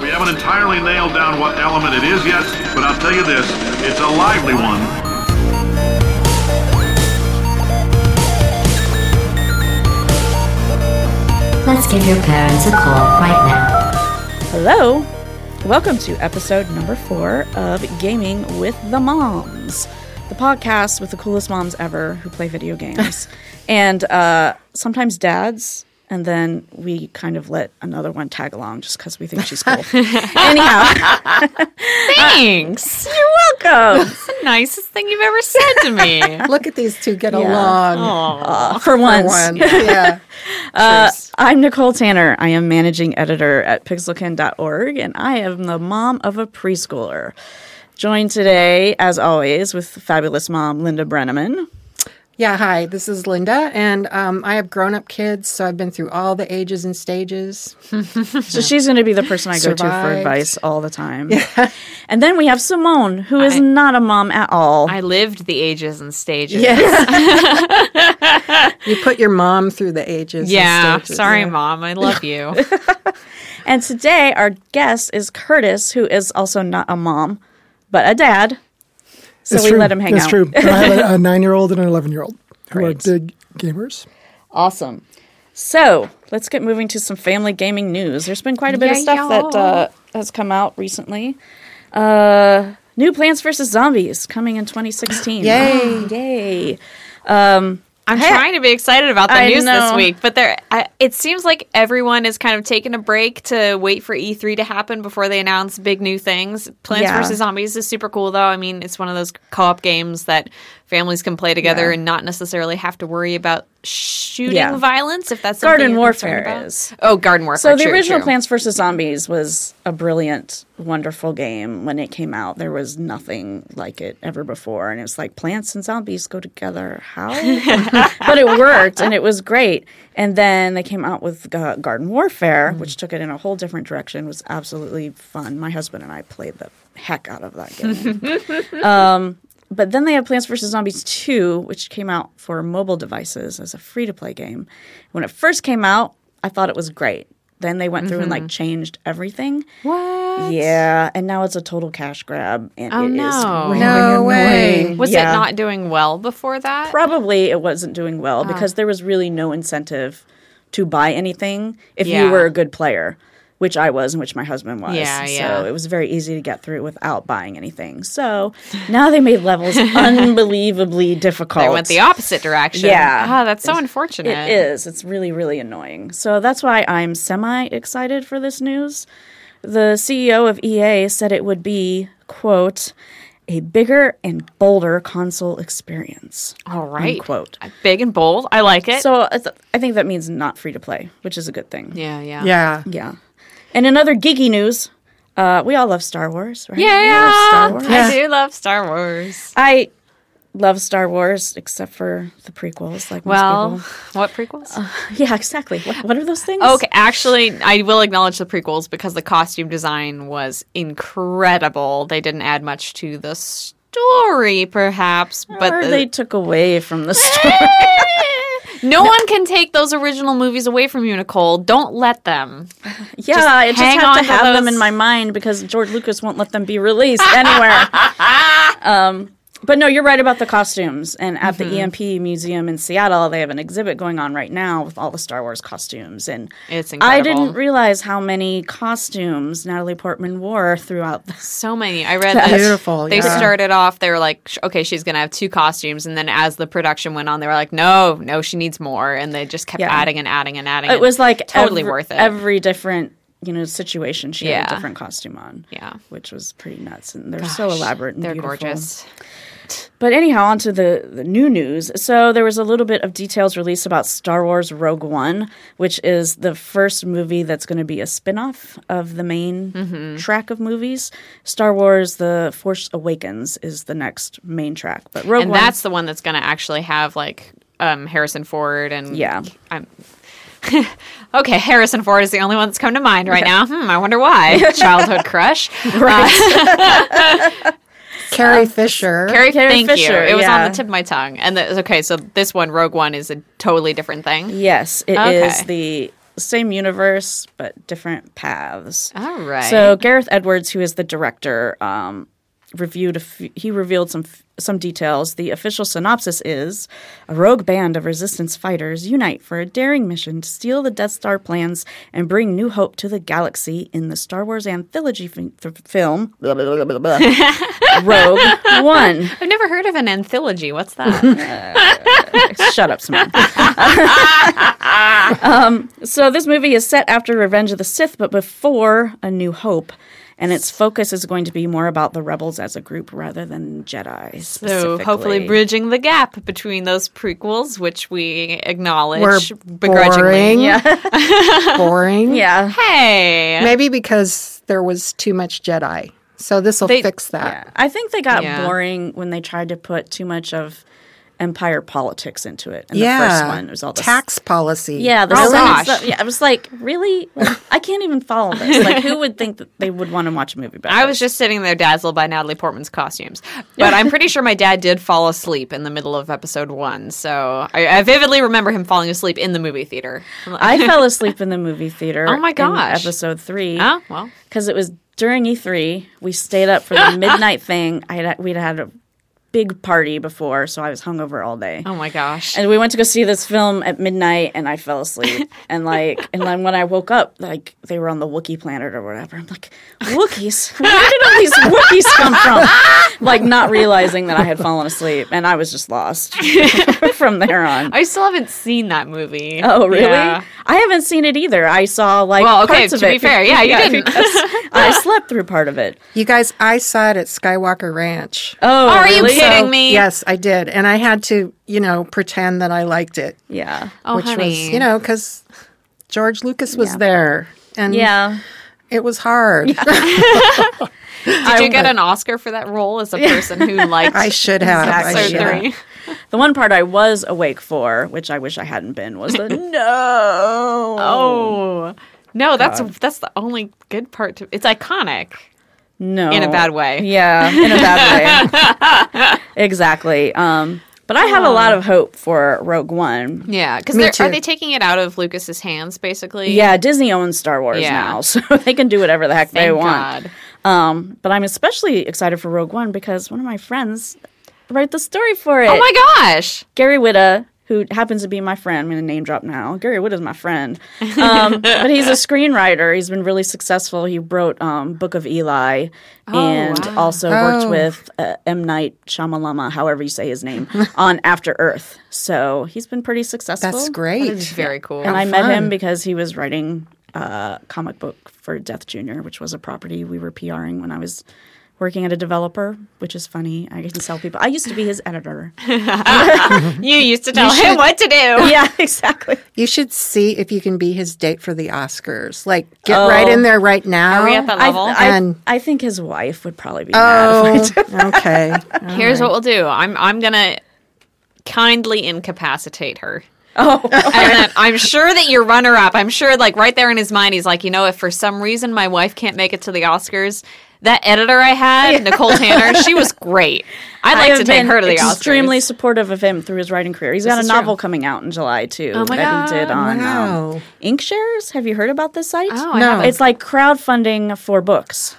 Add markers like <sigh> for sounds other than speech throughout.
We haven't entirely nailed down what element it is yet, but I'll tell you this, it's a lively one. Let's give your parents a call right now. Hello. Welcome to episode number four of Gaming with the Moms, the podcast with the coolest moms ever who play video games. <laughs> and uh, sometimes dads, and then we kind of let another one tag along just because we think she's cool. <laughs> Anyhow, Thanks. <laughs> you're welcome. the nicest thing you've ever said to me. <laughs> Look at these two get along. Uh, for for once. once. Yeah. Uh, I'm Nicole Tanner. I am managing editor at pixelkin.org, and I am the mom of a preschooler. Joined today, as always, with fabulous mom Linda Brenneman. Yeah. Hi, this is Linda, and um, I have grown up kids, so I've been through all the ages and stages. <laughs> So she's going to be the person I go to for advice all the time. <laughs> And then we have Simone, who is not a mom at all. I lived the ages and stages. Yes. <laughs> you put your mom through the ages. and Yeah. stages, Sorry, yeah. mom. I love you. and today our guest is Curtis, who is also not a mom, but a dad. So It's we true. let them hang That's out. true. I have a, a <laughs> nine-year-old and an eleven-year-old who Great. are big gamers. Awesome. So let's get moving to some family gaming news. There's been quite a bit of stuff that y'all. uh, has come out recently. Uh, new Plants vs. Zombies coming in 2016. <gasps> Yay. <gasps> Yay. Um, I'm Hey. trying to be excited about the I news know. this week, but there, I, it seems like everyone is kind of taking a break to wait for E3 to happen before they announce big new things. Plants Yeah. vs Zombies is super cool, though. I mean, it's one of those co-op games that families can play together Yeah. and not necessarily have to worry about shooting Yeah. violence. If that's Garden Warfare is. Oh, Garden Warfare. So the true, original true. Plants vs. Zombies was a brilliant, wonderful game when it came out. There was nothing like it ever before, and it was like plants and zombies go together. How? <laughs> but it worked, and it was great. And then they came out with Ga- Garden Warfare, which took it in a whole different direction. It was absolutely fun. My husband and I played the heck out of that game. <laughs> um, but then they had Plants vs. Zombies 2, which came out for mobile devices as a free to play game. When it first came out, I thought it was great. Then they went through and like changed everything. What? Yeah, and now it's a total cash grab, and Oh, it is no. really No way. Was Yeah. it not doing well before that? Probably it wasn't doing Ah. well because there was really no incentive to buy anything if Yeah. you were a good player, which I was and which my husband was. Yeah, yeah. So it was very easy to get through without buying anything. So now they made levels <laughs> unbelievably difficult. They went the opposite direction. Yeah. Ah, that's so unfortunate. It is. It's really, really annoying. So that's why I'm semi excited for this news. The CEO of EA said it would be, quote, a bigger and bolder console experience. All right. Unquote. Big and bold. I like it. So I th- I think that means not free to play, which is a good thing. yeah, yeah. Yeah. Yeah. And in other geeky news, uh, we all love Star Wars, right? Yeah, We love Star Wars. I do love Star Wars. I love Star Wars, except for the prequels. Like most Well, what prequels? yeah, exactly. What, what are those things? okay, actually, I will acknowledge the prequels because the costume design was incredible. They didn't add much to the story, perhaps, but the- they took away from the <laughs> story. No one can take those original movies away from you, Nicole. Don't let them. <laughs> yeah, I just have to to have them in my mind because George Lucas won't let them be released anywhere. <laughs> um, but no, you're right about the costumes. And at Mm-hmm. the EMP Museum in Seattle, they have an exhibit going on right now with all the Star Wars costumes. And It's incredible. I didn't realize how many costumes Natalie Portman wore throughout the <laughs> So many. I read <laughs> that Beautiful, They yeah. started off. They were like, "Okay, she's gonna have two costumes," and then as the production went on, they were like, "No, no, she needs more," and they just kept Yeah. adding and adding and adding. It was like totally every, worth it. Every different you know situation, she had a different costume on. Yeah. which was pretty nuts, and they're so elaborate and They're beautiful. gorgeous. But anyhow, on to the, the new news. So there was a little bit of details released about Star Wars Rogue One, which is the first movie that's going to be a spin-off of the main Mm-hmm. track of movies. Star Wars The Force Awakens is the next main track. But Rogue and One that's the one that's going to actually have like um, Harrison Ford and Yeah. I'm <laughs> okay. Harrison Ford is the only one that's come to mind right now. Hmm, I wonder why. <laughs> Childhood crush. <laughs> Carrie Fisher. Carrie, Carrie thank Fisher, you. It was yeah. on the tip of my tongue. And the, okay, so this one, Rogue One, is a totally different thing. Yes, it is Okay. the same universe but different paths. All right. So Gareth Edwards, who is the director, um, reviewed. A f- he revealed some f- some details. The official synopsis is: a rogue band of resistance fighters unite for a daring mission to steal the Death Star plans and bring new hope to the galaxy in the Star Wars anthology f- th- film blah, <laughs> blah, blah, Rogue One. I've never heard of an anthology. What's that? <laughs> Shut up, Simone. <laughs> um, so this movie is set after Revenge of the Sith, but before A New Hope, and its focus is going to be more about the rebels as a group rather than Jedi. so hopefully bridging the gap between those prequels, which we acknowledge Were begrudgingly. boring. yeah, <laughs> Boring. yeah. Hey. Maybe because there was too much Jedi. So this will fix that. I think they got Yeah. boring when they tried to put too much of Empire politics into it. And Yeah. the first one was all the tax policy. Yeah, the Oh, Senate gosh. stuff. Yeah, I was like, really? Like, I can't even follow this. <laughs> Like, who would think that they would want to watch a movie about? I was just sitting there dazzled by Natalie Portman's costumes. <laughs> But I'm pretty sure my dad did fall asleep in the middle of episode one. So I, I vividly remember him falling asleep in the movie theater. <laughs> I fell asleep in the movie theater. Oh my in gosh. episode three. Oh, well. because it was during E3. We stayed up for the midnight thing. I had, we'd had a big party before, so I was hungover all day. Oh my gosh. And we went to go see this film at midnight, and I fell asleep. <laughs> and like, and then when I woke up, like they were on the Wookiee planet or whatever. I'm like, Wookiees? Where did all these Wookiees come from? <laughs> like, not realizing that I had fallen asleep, and I was just lost <laughs> from there on. I still haven't seen that movie. Oh, really? Yeah. I haven't seen it either. I saw like Well, okay, parts of to it. be fair, yeah, you didn't. I slept through part of it. You guys, I saw it at Skywalker Ranch. Oh, Are you really? Kidding me? Yes, I did. And I had to, you know, pretend that I liked it, Yeah. Oh, which honey. was, you know, because George Lucas was Yeah. there. And Yeah. it was hard. <laughs> Did you get an Oscar for that role as a person who <laughs> liked I should have. I episode should have. three? The one part I was awake for, which I wish I hadn't been, was the <laughs> no. Oh. No, that's that's the only good part to it's iconic. No. in a bad way. Yeah, in a bad way. <laughs> exactly. Um, but I have a lot of hope for Rogue One. Yeah, because are they taking it out of Lucas's hands basically? Yeah, Disney owns Star Wars Yeah. now, <laughs> so they can do whatever the heck they want. God. Um, but I'm especially excited for Rogue One because one of my friends wrote the story for it. Oh my gosh. Gary Whitta, who happens to be my friend, I'm going to name drop now. Gary Whitta's my friend, um, <laughs> but he's a screenwriter. He's been really successful. He wrote um, Book of Eli, and also worked Oh. with uh, M Night Shyamalama, however you say his name, <laughs> on After Earth. So he's been pretty successful. That's great. It's very cool. And I met him because he was writing a comic book for Death Junior, which was a property we were PRing when I was working at a developer, which is funny. I can sell people. I used to be his editor. <laughs> <laughs> you used to tell him should- what to do. <laughs> yeah, exactly. You should see if you can be his date for the Oscars. Like, get oh. right in there right now. Are we at that I, level? I, And- I think his wife would probably be mad. If I Oh, did. okay. Here's what we'll do. I'm I'm gonna kindly incapacitate her. Oh, and then I'm sure that your runner up, I'm sure like right there in his mind, he's like, you know, if for some reason my wife can't make it to the Oscars, that editor I had, Nicole Tanner, she was <laughs> great. I'd like have to take been her to the Oscars. extremely supportive of him through his writing career. He's got a is true. novel coming out in July too. Oh my that he did God. on Wow. um, Inkshares. Have you heard about this site? Oh, No. haven't. It's like crowdfunding for books.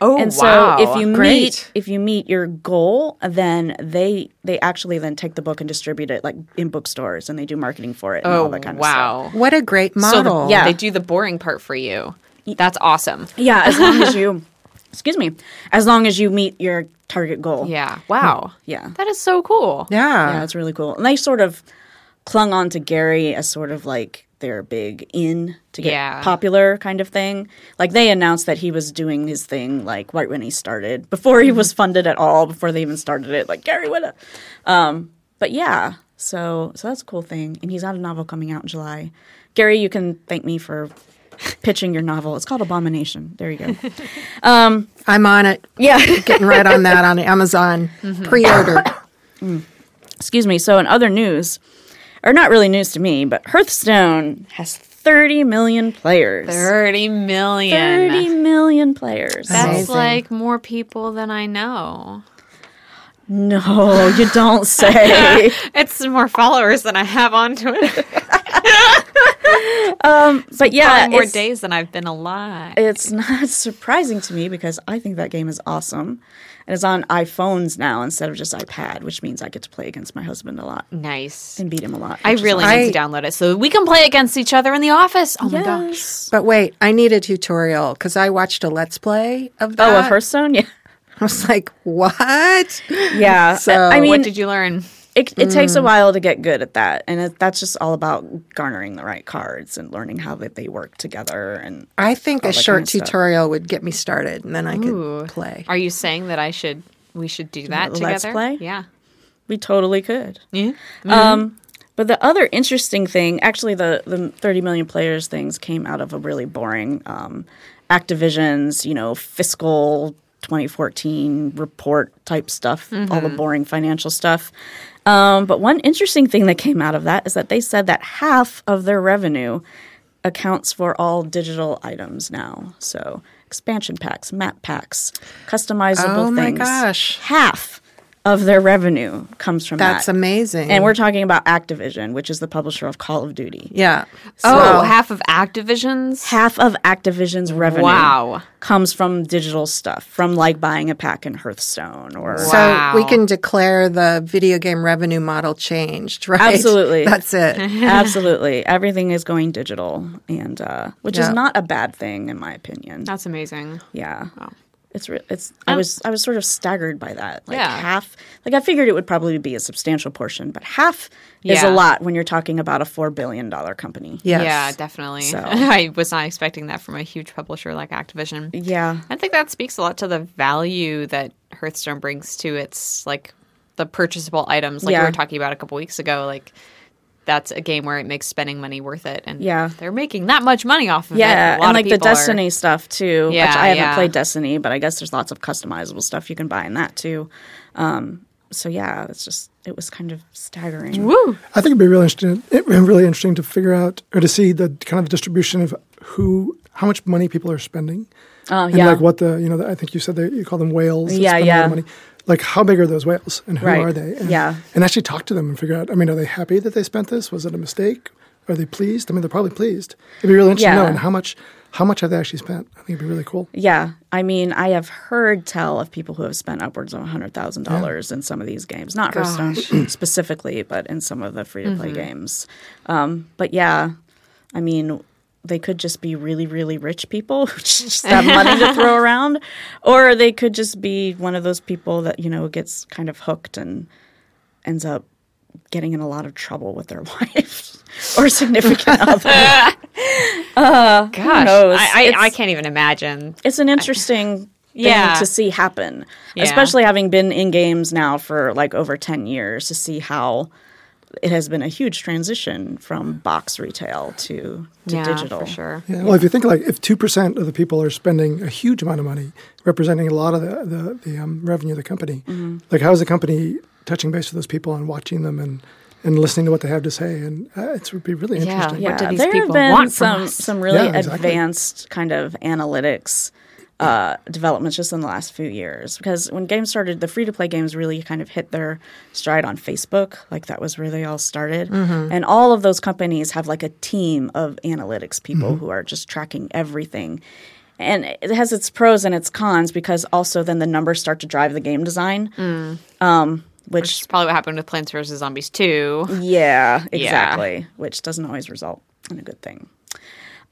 oh, and so if you meet if you meet your goal then they they actually then take the book and distribute it like in bookstores and they do marketing for it and all oh that kind of stuff. wow. What a great So model. the, Yeah. they do the boring part for you. That's awesome. yeah as long as you <laughs> excuse me as long as you meet your target goal Yeah. Wow. yeah That is so cool. Yeah. yeah it's really cool and they sort of clung on to gary as sort of like their big in to get Yeah. popular kind of thing like they announced that he was doing his thing like right when he started before he was funded at all before they even started it like gary would um but yeah so so that's a cool thing and he's got a novel coming out in july gary you can thank me for pitching your novel it's called abomination there you go <laughs> um, I'm on it. yeah Getting right on that on Amazon. Mm-hmm. Pre-ordered. Mm. excuse me. So, in other news, or not really news to me, but Hearthstone has 30 million players. 30 million. 30 million players. That's Amazing. like more people than I know. no, you don't <laughs> say. It's more followers than I have on Twitter. <laughs> Um, but yeah, Probably more it's, days than I've been alive. it's <laughs> not surprising to me because I think that game is awesome. And it's on iPhones now instead of just iPad, which means I get to play against my husband a lot nice. and beat him a lot. I really awesome. need to download it so we can play against each other in the office. Oh my gosh. But wait, I need a tutorial because I watched a Let's Play of that. Oh, a Hearthstone? <laughs> Yeah. I was like, what? Yeah. So- I mean, what did you learn? It, it takes a while to get good at that. And it, that's just all about garnering the right cards and learning how that they work together. And I think a short kind of stuff. tutorial would get me started, and then I could play. Are you saying that I should we should do that Let's together? play? Yeah. we totally could. Yeah. Um, but the other interesting thing, actually, the the 30 million players things came out of a really boring um, Activision's, you know, fiscal 2014 report type stuff, all the boring financial stuff. Um, but one interesting thing that came out of that is that they said that half of their revenue accounts for all digital items now. So expansion packs, map packs, customizable things. Oh my gosh. Half of their revenue comes from That's that. amazing. And we're talking about Activision, which is the publisher of Call of Duty. yeah. Oh, half of Activision's? Half of Activision's revenue Wow. comes from digital stuff, from like buying a pack in Hearthstone or So we can declare the video game revenue model changed, <laughs> right? Absolutely. That's it. <laughs> absolutely everything is going digital, and uh, which Yeah. is not a bad thing in my opinion. That's amazing. Yeah. It's re- it's I was I was sort of staggered by that. Like Yeah. half like I figured it would probably be a substantial portion, but half is a lot when you're talking about a 4 billion dollar company. Yes. Yeah, definitely. So- <laughs> I was not expecting that from a huge publisher like Activision. Yeah. I think that speaks a lot to the value that Hearthstone brings to its like the purchasable items, like Yeah. we were talking about a couple weeks ago. Like that's a game where it makes spending money worth it, and Yeah. they're making that much money off of it. Yeah, A and like the people are- Destiny stuff too. which Yeah, I haven't yeah. played Destiny, but I guess there's lots of customizable stuff you can buy in that too. Um, so yeah, it's just it was kind of staggering. Woo! I think it'd be really interesting, it, really interesting to figure out or to see the kind of distribution of who, how much money people are spending, Oh and yeah, like what the, you know, the, I think you said that you call them whales. Yeah, spend a lot yeah. money. Like how big are those whales, and who Right. are they? And, Yeah. and actually talk to them and figure out. I mean, are they happy that they spent this? Was it a mistake? Are they pleased? I mean, they're probably pleased. It'd be really interesting to know. Yeah. And how much, how much have they actually spent? I think it'd be really cool. yeah. I mean, I have heard tell of people who have spent upwards of hundred thousand dollars in some of these games, not Hearthstone <clears throat> specifically, but in some of the free to play games. Um, but yeah, I mean. They could just be really, really rich people who <laughs> just <laughs> have money to throw around, or they could just be one of those people that you know gets kind of hooked and ends up getting in a lot of trouble with their <laughs> wife or significant other. Uh, Gosh, knows? I, I, I can't even imagine. It's an interesting Yeah. thing to see happen, Yeah. especially having been in games now for like over 10 years to see how it has been a huge transition from box retail to, to yeah, digital. for sure. Yeah, well, if you think like if two percent of the people are spending a huge amount of money, representing a lot of the the, the um, revenue of the company, Mm-hmm. like how is the company touching base with those people and watching them and and listening to what they have to say? And uh, it would be really interesting. yeah. Yeah, do these there people have been want some us? some really Yeah, exactly. advanced kind of analytics uh, developments just in the last few years. Because when games started, the free to play games really kind of hit their stride on Facebook. Like that was where they all started, Mm-hmm. and all of those companies have like a team of analytics people Mm-hmm. who are just tracking everything. And it has its pros and its cons because also then the numbers start to drive the game design. Mm. Um, Which which is probably what happened with Plants vs Zombies 2. <laughs> yeah, exactly. Which doesn't always result in a good thing.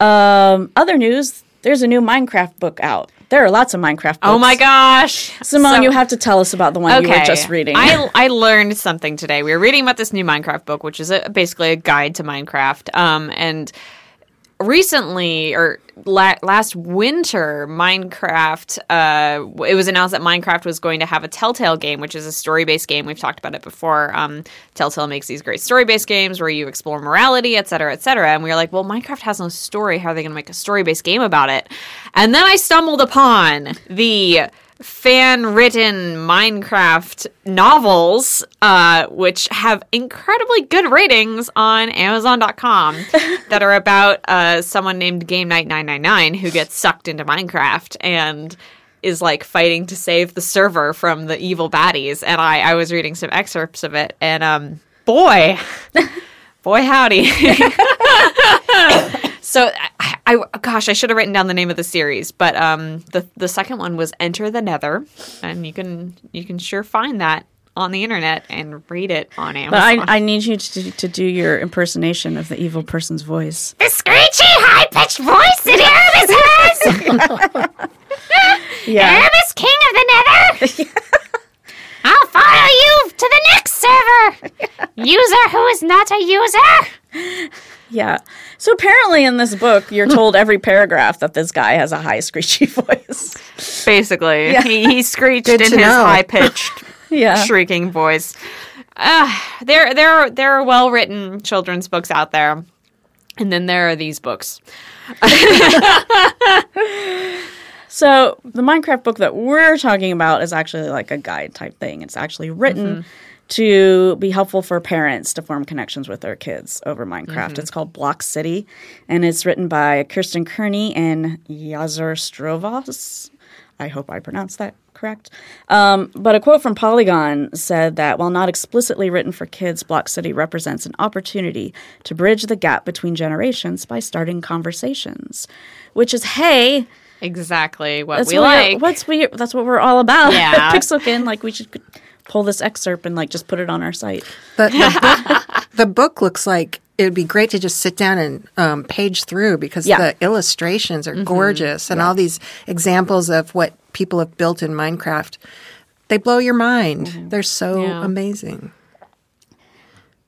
Um, other news: there's a new Minecraft book out. There are lots of Minecraft books. Oh my gosh. Simone, So- you have to tell us about the one you were just reading. I, I learned something today. We were reading about this new Minecraft book, which is a, basically a guide to Minecraft. Um, and recently, or la- last winter, Minecraft, uh, it was announced that Minecraft was going to have a Telltale game, which is a story based game. We've talked about it before. Um, Telltale makes these great story based games where you explore morality, et cetera, et cetera. And we were like, well, Minecraft has no story. How are they going to make a story based game about it? And then I stumbled upon the fan written Minecraft novels, uh, which have incredibly good ratings on Amazon.com <laughs> that are about uh, someone named Gameknight999 who gets sucked into Minecraft and is like fighting to save the server from the evil baddies. And I, I was reading some excerpts of it, and um, boy. <laughs> Boy, howdy. <laughs> so, I, I, gosh, I should have written down the name of the series, but um, the the second one was Enter the Nether, and you can you can sure find that on the internet and read it on But Amazon. I, I need you to, to do your impersonation of the evil person's voice. The screechy, high pitched voice that Erebus has! Yeah. Erebus, king of the nether! <laughs> I'll follow you to the next server! <laughs> User who is not a user! Yeah. So apparently in this book, you're <laughs> told every paragraph that this guy has a high screechy <laughs> voice. Basically, he, he screeched Good in his high pitched, Yeah. shrieking voice. Uh, there, there, are, there are well written children's books out there, and then there are these books. So the Minecraft book that we're talking about is actually like a guide type thing. It's actually written to be helpful for parents to form connections with their kids over Minecraft. It's called Block City, and it's written by Kirsten Kearney and Yazur Strovas. I hope I pronounced that correct. Um, but a quote from Polygon said that while not explicitly written for kids, Block City represents an opportunity to bridge the gap between generations by starting conversations. Which is, hey, Exactly what that's we what like. What's we? That's what we're all about. Yeah. <laughs> Pixelkin. Like we should pull this excerpt and like just put it on our site. The, the, <laughs> book, the book looks like it would be great to just sit down and um, page through because Yeah. the illustrations are gorgeous and all these examples of what people have built in Minecraft. They blow your mind. They're so Yeah. amazing.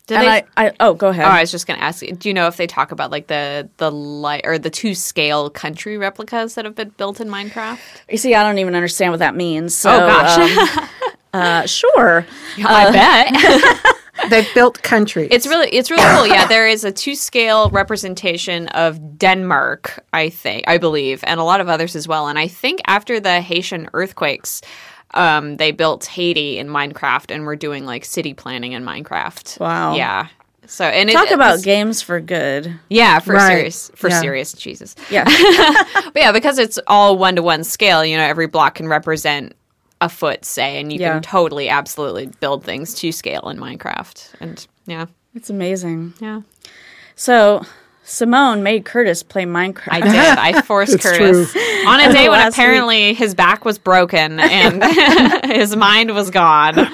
Do and they- I, I, oh, go ahead. Oh, I was just going to ask you. Do you know if they talk about like the the light or the two scale country replicas that have been built in Minecraft? you see, I don't even understand what that means. So, oh gosh, um, <laughs> uh, sure. I bet <laughs> <laughs> They've built countries. it's really it's really cool. Yeah, there is a two scale representation of Denmark. I think I believe, and a lot of others as well. And I think after the Haitian earthquakes. Um, they built Haiti in Minecraft, and we're doing like city planning in Minecraft. Wow. Yeah. So and it- Talk about games for good. yeah for Right. serious for Yeah. serious Jesus. Yeah. <laughs> But yeah, because it's all one to one scale, you know, every block can represent a foot, say, and you Yeah. can totally, absolutely build things to scale in Minecraft. And yeah, it's amazing. yeah. So Simone made Curtis play Minecraft. I did. I <laughs> forced It's Curtis on a <laughs> day when Last apparently his back was broken and <laughs> his mind was gone.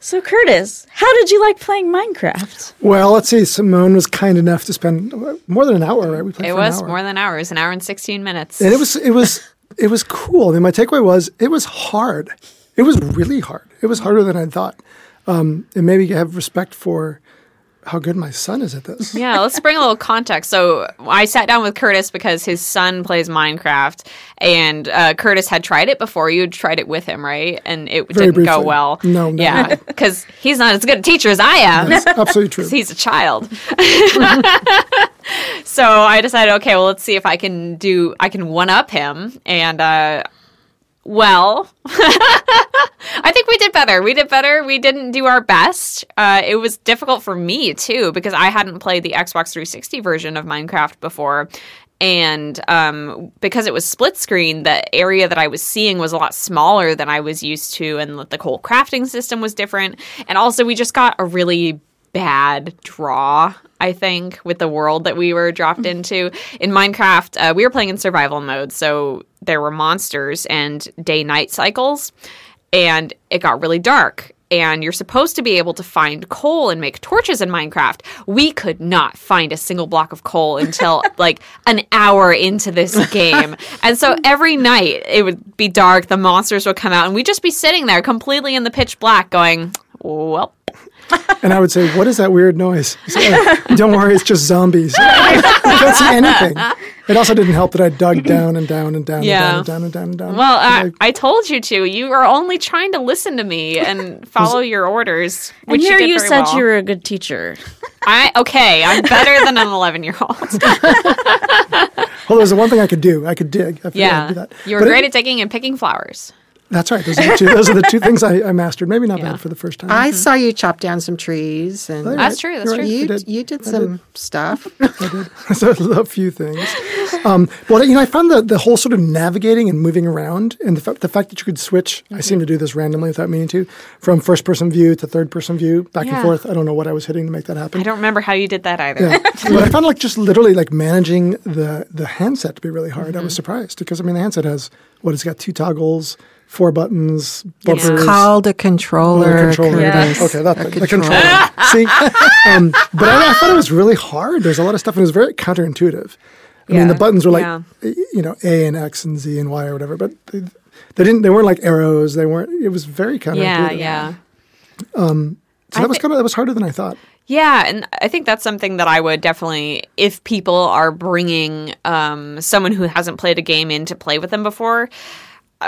So Curtis, how did you like playing Minecraft? Well, let's see. Simone was kind enough to spend more than an hour, right? We played It for an was hour. more than hours, an hour and 16 minutes. and it was it was it was cool. I mean, my takeaway was it was hard. It was really hard. It was harder than I thought. Um, and maybe have respect for how good my son is at this. <laughs> Yeah, let's bring a little context. So I sat down with Curtis because his son plays Minecraft, and uh, Curtis had tried it before. You had tried it with him, right? And it Very didn't go well. No, no. Yeah, <laughs> because he's not as good a teacher as I am. That's absolutely true. <laughs> He's a child. so I decided, okay, well, let's see if I can do, I can one up him. And, uh, well, <laughs> I think we did better. We did better. We didn't do our best. Uh, it was difficult for me too because I hadn't played the Xbox 360 version of Minecraft before. And um, because it was split screen, the area that I was seeing was a lot smaller than I was used to, and the whole crafting system was different. And also, we just got a really bad draw i think with the world that we were dropped into in minecraft uh, we were playing in survival mode so there were monsters and day night cycles and it got really dark and you're supposed to be able to find coal and make torches in Minecraft. We could not find a single block of coal until <laughs> like an hour into this game. And so every night it would be dark, the monsters would come out, and we'd just be sitting there completely in the pitch black going, Well, And I would say, "What is that weird noise?" Say, "Oh, Don't worry, it's just zombies. I don't see anything. It also didn't help that I dug down and down and down Yeah. and down and down and down and down. Well, I, Like, I told you to. You are only trying to listen to me and follow your orders. And here you, did you said well. you were a good teacher. I okay. I'm better than an 11 year old. well, there's the one thing I could do. I could dig. I figured I'd Yeah, do that. you were But it- great at digging and picking flowers. That's right. Those are the two, those are the two things I, I mastered. Maybe not Yeah. bad for the first time. I saw you chop down some trees, and You're That's right. true, that's You're right. true. you I did. you did some stuff. <laughs> I <laughs> So a few things. um, well, you know, I found the, the whole sort of navigating and moving around, and the, fa- the fact that you could switch. I seem to do this randomly without meaning to, from first person view to third person view, back Yeah. and forth. I don't know what I was hitting to make that happen. I don't remember how you did that either. Yeah. <laughs> but I found like just literally like managing the the handset to be really hard. I was surprised because I mean the handset has what it's got two toggles, four buttons, bumpers. It's called a Oh, controller. controller. Curtis. Okay, that's A the, the controller. See, um, but I, I thought it was really hard. There's a lot of stuff, and it was very counterintuitive. I mean, the buttons were like, Yeah. you know, A and X and Z and Y or whatever, but they, they didn't. They weren't like arrows. They weren't. It was very counterintuitive. yeah, yeah. So that was kind of that was harder than I thought. Yeah, and I think that's something that I would definitely, if people are bringing um, someone who hasn't played a game in to play with them before,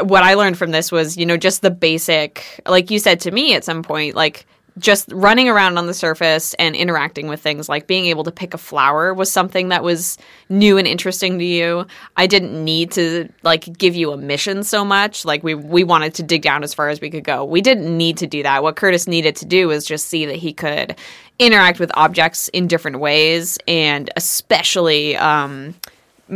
what I learned from this was, you know, just the basic, like you said to me at some point, like just running around on the surface and interacting with things, like being able to pick a flower was something that was new and interesting to you. I didn't need to like give you a mission so much. Like we we wanted to dig down as far as we could go. We didn't need to do that. What Curtis needed to do was just see that he could interact with objects in different ways, and especially. Um,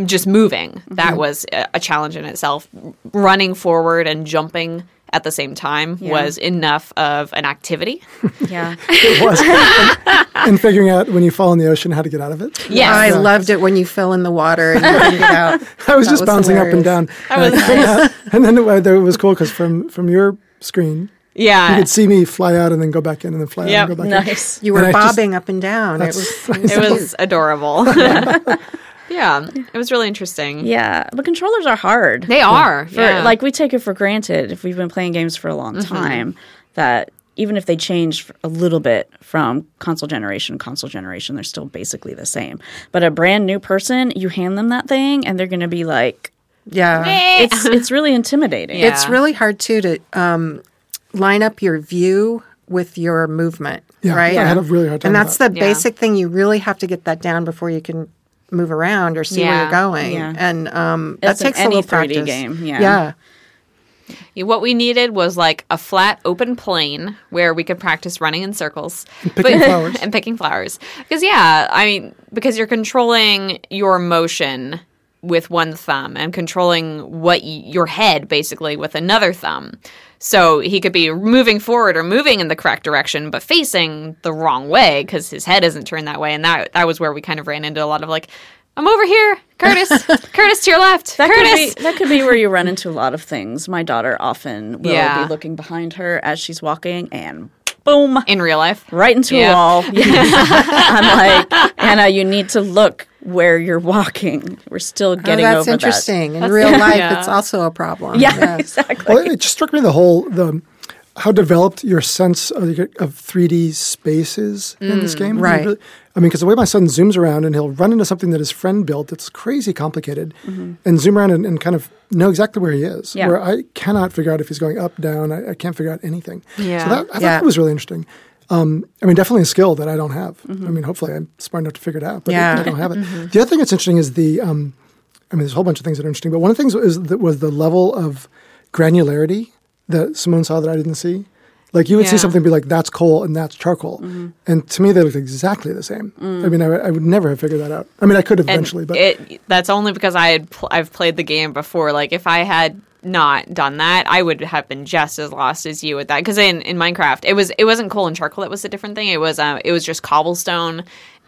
just moving that mm-hmm. was a a challenge in itself running forward and jumping at the same time was enough of an activity <laughs> Yeah. It was, <laughs> and, and figuring out when you fall in the ocean how to get out of it. Yes. I loved it when you fell in the water and you couldn't get out. <laughs> I was That just was bouncing up and down. And, I couldn't and then it, it was cool because from from your screen, yeah. you could see me fly out and then go back in and then fly Yep. out and go back in. nice. You were And I just- bobbing up and down. It was, it was it was adorable yeah it was really interesting Yeah, but controllers are hard. they are for yeah. like we take it for granted if we've been playing games for a long Mm-hmm. time that even if they change a little bit from console generation to console generation they're still basically the same but a brand new person you hand them that thing and they're going to be like yeah. it's <laughs> it's really intimidating Yeah. It's really hard too to um, line up your view with your movement, Yeah, right? I had a really hard time And with that's that. the Yeah. basic thing. You really have to get that down before you can move around or see where you're going. Yeah. And um, that in takes a little 3D practice. game, yeah. Yeah. what we needed was like a flat open plane where we could practice running in circles picking <laughs> flowers. and picking flowers because yeah i mean because you're controlling your motion with one thumb and controlling what y- your head basically with another thumb. So he could be moving forward or moving in the correct direction but facing the wrong way because his head isn't turned that way. And that that was where we kind of ran into a lot of like i'm over here curtis <laughs> curtis to your left that curtis could be that could be where you run into a lot of things. My daughter often will Yeah. be looking behind her as she's walking and boom in real life right into Yeah. a wall. <laughs> <laughs> I'm like, Anna, you need to look where you're walking. We're still getting Oh, getting that's over interesting. In real life, yeah. it's also a problem. that. Yeah, <laughs> exactly. Well, it just struck me the whole the how developed your sense of, of 3D spaces in this game. I mean, right. I mean, because the way my son zooms around and he'll run into something that his friend built that's crazy complicated and zoom around and, and kind of know exactly where he is. Yeah. Where I cannot figure out if he's going up, down. I, I can't figure out anything. Yeah. So that, I thought Yeah. that was really interesting. Um, I mean, definitely a skill that I don't have. I mean, hopefully I'm smart enough to figure it out, but Yeah. I don't have it. The other thing that's interesting is the, um, I mean, there's a whole bunch of things that are interesting, but one of the things was that was the level of granularity that Simone saw that I didn't see. Like you would see Yeah. something be like, that's coal and that's charcoal. And to me, they looked exactly the same. I mean, I, I would never have figured that out. I mean, I could have And eventually, but it that's only because I had pl- I've played the game before. Like if I had not done that, I would have been just as lost as you with that. Because in, in Minecraft, it was it wasn't coal and charcoal that was a different thing. It was uh, it was just cobblestone.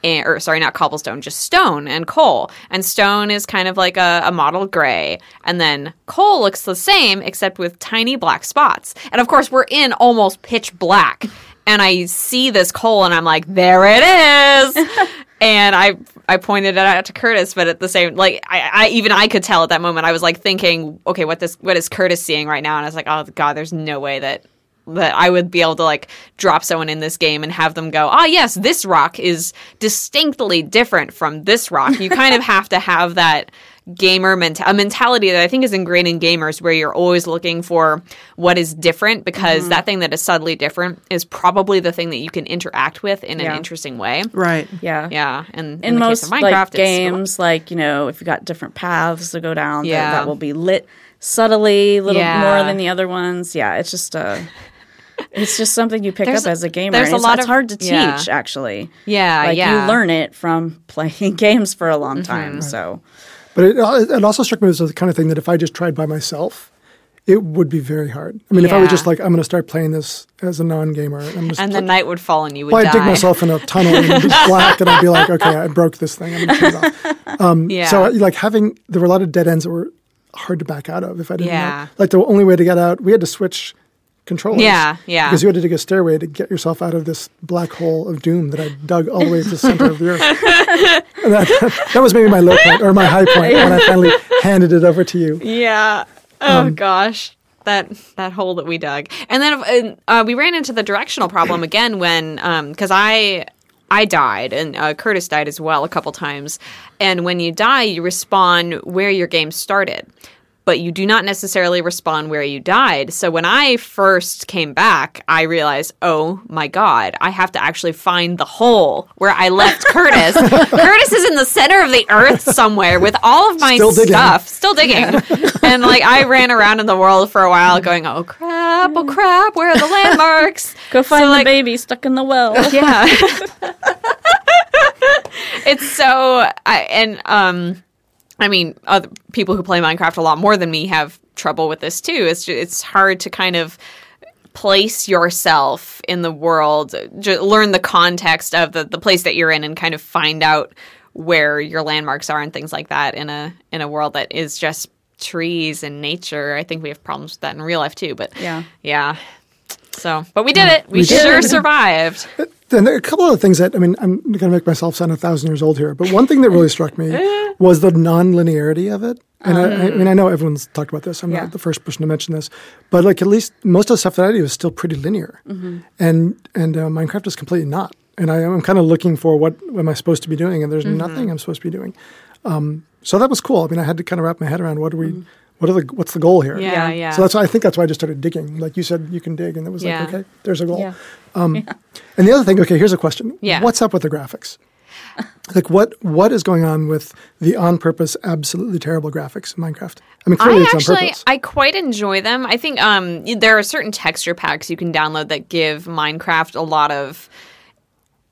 And, or sorry, not cobblestone, just stone and coal. And stone is kind of like a, a mottled gray, and then coal looks the same except with tiny black spots. And of course, we're in almost pitch black, and I see this coal, and I'm like, there it is. <laughs> and I I pointed it out to Curtis, but at the same like I, I even I could tell at that moment I was like thinking, okay, what this what is Curtis seeing right now? And I was like, oh god, there's no way that that I would be able to like drop someone in this game and have them go, ah, yes, this rock is distinctly different from this rock. You kind of <laughs> have to have that gamer ment- a mentality that I think is ingrained in gamers where you're always looking for what is different because that thing that is subtly different is probably the thing that you can interact with in Yeah. an interesting way. Right. yeah. Yeah, and In, the most case of Minecraft, like it's- games, like you know, if you got different paths to go down, that- Yeah. that, will be lit subtly, a little Yeah. more than the other ones. Yeah, it's just uh it's just something you pick There's up a- as a gamer. there's a it's, lot it's of- hard to teach, yeah. actually. Yeah, like yeah. you learn it from <laughs> playing games for a long time. Mm-hmm. So But it, it also struck me as the kind of thing that if I just tried by myself, it would be very hard. I mean, if I was just like, I'm going to start playing this as a non-gamer, I'm just And the night would fall and you would well, die. I'd dig myself in a tunnel and it'd be <laughs> black, and I'd be like, okay, I broke this thing. I'm going to turn it off. <laughs> yeah. So, like having there were a lot of dead ends that were hard to back out of if I didn't Yeah. know. Like the only way to get out, we had to switch controllers. Yeah, yeah. Because you had to dig a stairway to get yourself out of this black hole of doom that I dug all the way to the center of the earth. <laughs> That, that was maybe my low point or my high point when I finally <laughs> handed it over to you. Yeah. Oh Um, gosh. That that hole that we dug, and then uh, we ran into the directional problem again when because I I died and uh, Curtis died as well a couple times, and when you die, you respawn where your game started. But you do not necessarily respawn where you died. So when I first came back, I realized, oh my god, I have to actually find the hole where I left <laughs> Curtis. Curtis is in the center of the earth somewhere with all of my Still stuff still digging. <laughs> and like I ran around in the world for a while going, oh crap, oh crap, where are the landmarks? <laughs> Go find So, the baby stuck in the well. Yeah. it's so I and um I mean other people who play Minecraft a lot more than me have trouble with this too. It's ju- it's hard to kind of place yourself in the world, learn the context of the, the place that you're in and kind of find out where your landmarks are and things like that in a in a world that is just trees and nature. I think we have problems with that in real life too, but Yeah. Yeah. So, but we did it. We, We sure it. survived. <laughs> Are a couple of things that I mean, I'm going to make myself sound a thousand years old here, but one thing that really struck me <laughs> eh? was the non-linearity of it. And I, I mm. mean, I know everyone's talked about this. I'm Yeah. not the first person to mention this, but like at least most of the stuff that I do is still pretty linear, mm-hmm. and and uh, Minecraft is completely not. And I, I'm kind of looking for what, am I supposed to be doing, and there's mm-hmm. nothing I'm supposed to be doing. Um, so that was cool. I mean, I had to kind of wrap my head around what are we, mm-hmm. What are the what's the goal here? Yeah, yeah. So that's why I think that's why I just started digging. Like you said, you can dig, and it was Yeah. like, okay, there's a goal. Yeah. Um, And the other thing, okay, here's a question. Yeah. What's up with the graphics? <laughs> Like what what is going on with the on purpose, absolutely terrible graphics in Minecraft? I mean, clearly I it's on purpose. I quite enjoy them. I think um, there are certain texture packs you can download that give Minecraft a lot of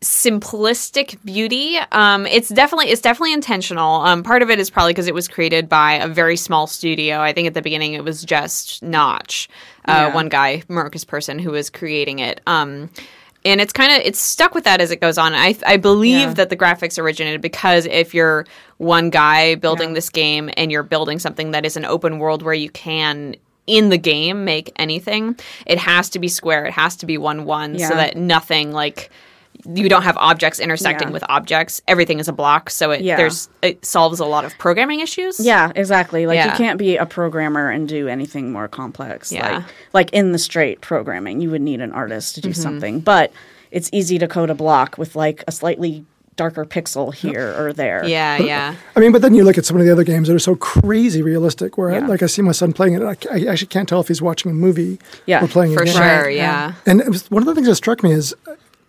simplistic beauty. Um, it's definitely it's definitely intentional. Um, part of it is probably because it was created by a very small studio. I think at the beginning it was just Notch, uh, one guy, Markus Persson, who was creating it. Um, and it's kind of it's stuck with that as it goes on. I I believe Yeah. that the graphics originated because if you're one guy building this game and you're building something that is an open world where you can in the game make anything, it has to be square. It has to be one one so that nothing like you don't have objects intersecting Yeah. with objects. Everything is a block, so it Yeah. there's it solves a lot of programming issues. Yeah, exactly. Like Yeah. you can't be a programmer and do anything more complex. Yeah. Like like in the straight programming, you would need an artist to Mm-hmm. do something. But it's easy to code a block with like a slightly darker pixel here or there. Yeah, yeah. I mean, but then you look at some of the other games that are so crazy realistic. Where I, like I see my son playing it, I, I actually can't tell if he's watching a movie Yeah, or playing For a game. For sure, yeah. And it was, one of the things that struck me is,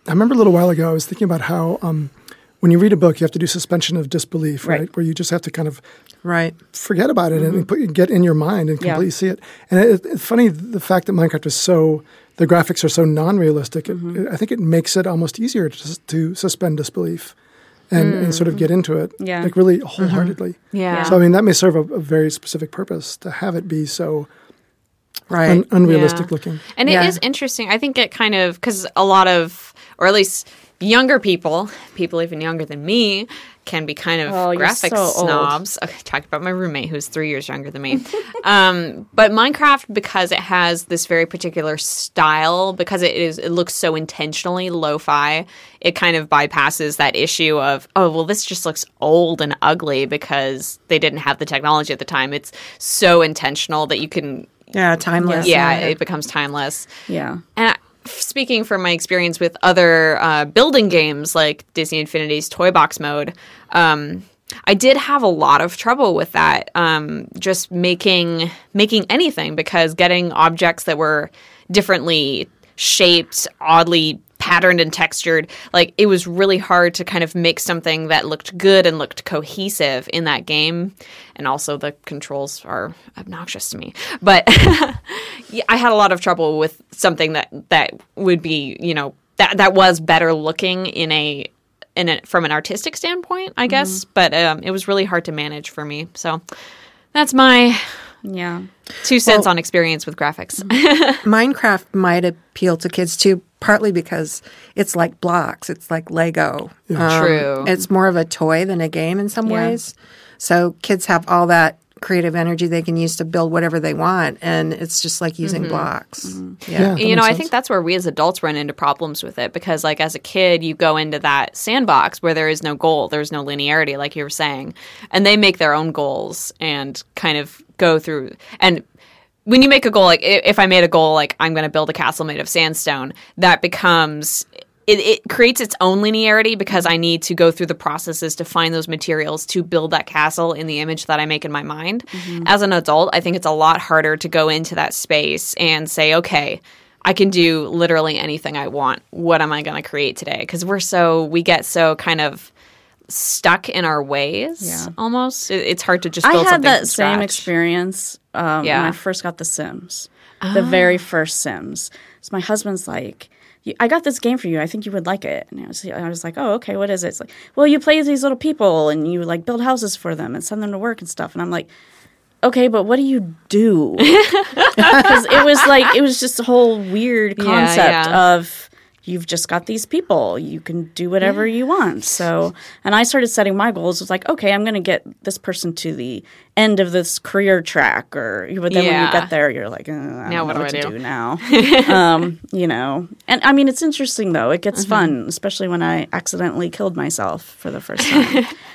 I remember a little while ago, I was thinking about how um, when you read a book, you have to do suspension of disbelief, right? Right. Where you just have to kind of Right. forget about it and put, get in your mind and Mm-hmm. Yeah. completely see it. And it, it's funny the fact that Minecraft is so the graphics are so non-realistic. Mm-hmm. it- I think it makes it almost easier to, to suspend disbelief and, and sort of get into it, Mm. Yeah. like really wholeheartedly. Yeah. So I mean, that may serve a, a very specific purpose to have it be so Right. un- unrealistic Yeah. looking. And Yeah. it is interesting. I think it kind of because a lot of, or at least younger people, people even younger than me, can be kind of Oh, graphic so snobs. Okay, talk about my roommate who's three years younger than me. <laughs> um, but Minecraft, because it has this very particular style, because it is, it looks so intentionally lo-fi. It kind of bypasses that issue of, oh, well, this just looks old and ugly because they didn't have the technology at the time. It's so intentional that you can yeah. Timeless. yeah, it becomes timeless. Yeah. And I, speaking from my experience with other uh, building games like Disney Infinity's Toy Box Mode, um, I did have a lot of trouble with that. Um, just making making anything because getting objects that were differently shaped, oddly patterned and textured, like it was really hard to kind of make something that looked good and looked cohesive in that game. And also the controls are obnoxious to me. But <laughs> yeah, I had a lot of trouble with something that that would be, you know, that that was better looking in a in a, from an artistic standpoint, I guess. But um, it was really hard to manage for me. So that's my Yeah. two cents on experience with graphics. <laughs> Minecraft might appeal to kids too, partly because it's like blocks, it's like Lego. Um, True. It's more of a toy than a game in some Yeah. ways. So kids have all that creative energy they can use to build whatever they want, and it's just like using mm-hmm. blocks. Yeah, Yeah. you know, makes I think that's where we as adults run into problems with it because, like, as a kid, you go into that sandbox where there is no goal, there's no linearity, like you were saying, and they make their own goals and kind of go through. And when you make a goal, like if I made a goal, like I'm going to build a castle made of sandstone, that becomes. It, it creates its own linearity because I need to go through the processes to find those materials to build that castle in the image that I make in my mind. As an adult, I think it's a lot harder to go into that space and say, okay, I can do literally anything I want. What am I going to create today? Because we're so, we get so kind of stuck in our ways Yeah. almost. It, it's hard to just I had that same experience um, Yeah. when I first got The Sims, the very first Sims. So my husband's like, "You- "I got this game for you. I think you would like it." And I was, I was like, "Oh, okay. What is it?" It's like, "Well, you play these little people and you like build houses for them and send them to work and stuff." And I'm like. Okay, but what do you do? <laughs> Because it was like it was just a whole weird concept yeah. of you've just got these people you can do whatever you want so and i started setting my goals it was like okay i'm going to get this person to the end of this career track or but then when you get there you're like uh, I Now what do what I do? do? now. <laughs> Um, you know and i mean it's interesting though it gets fun especially when i accidentally killed myself for the first time <laughs>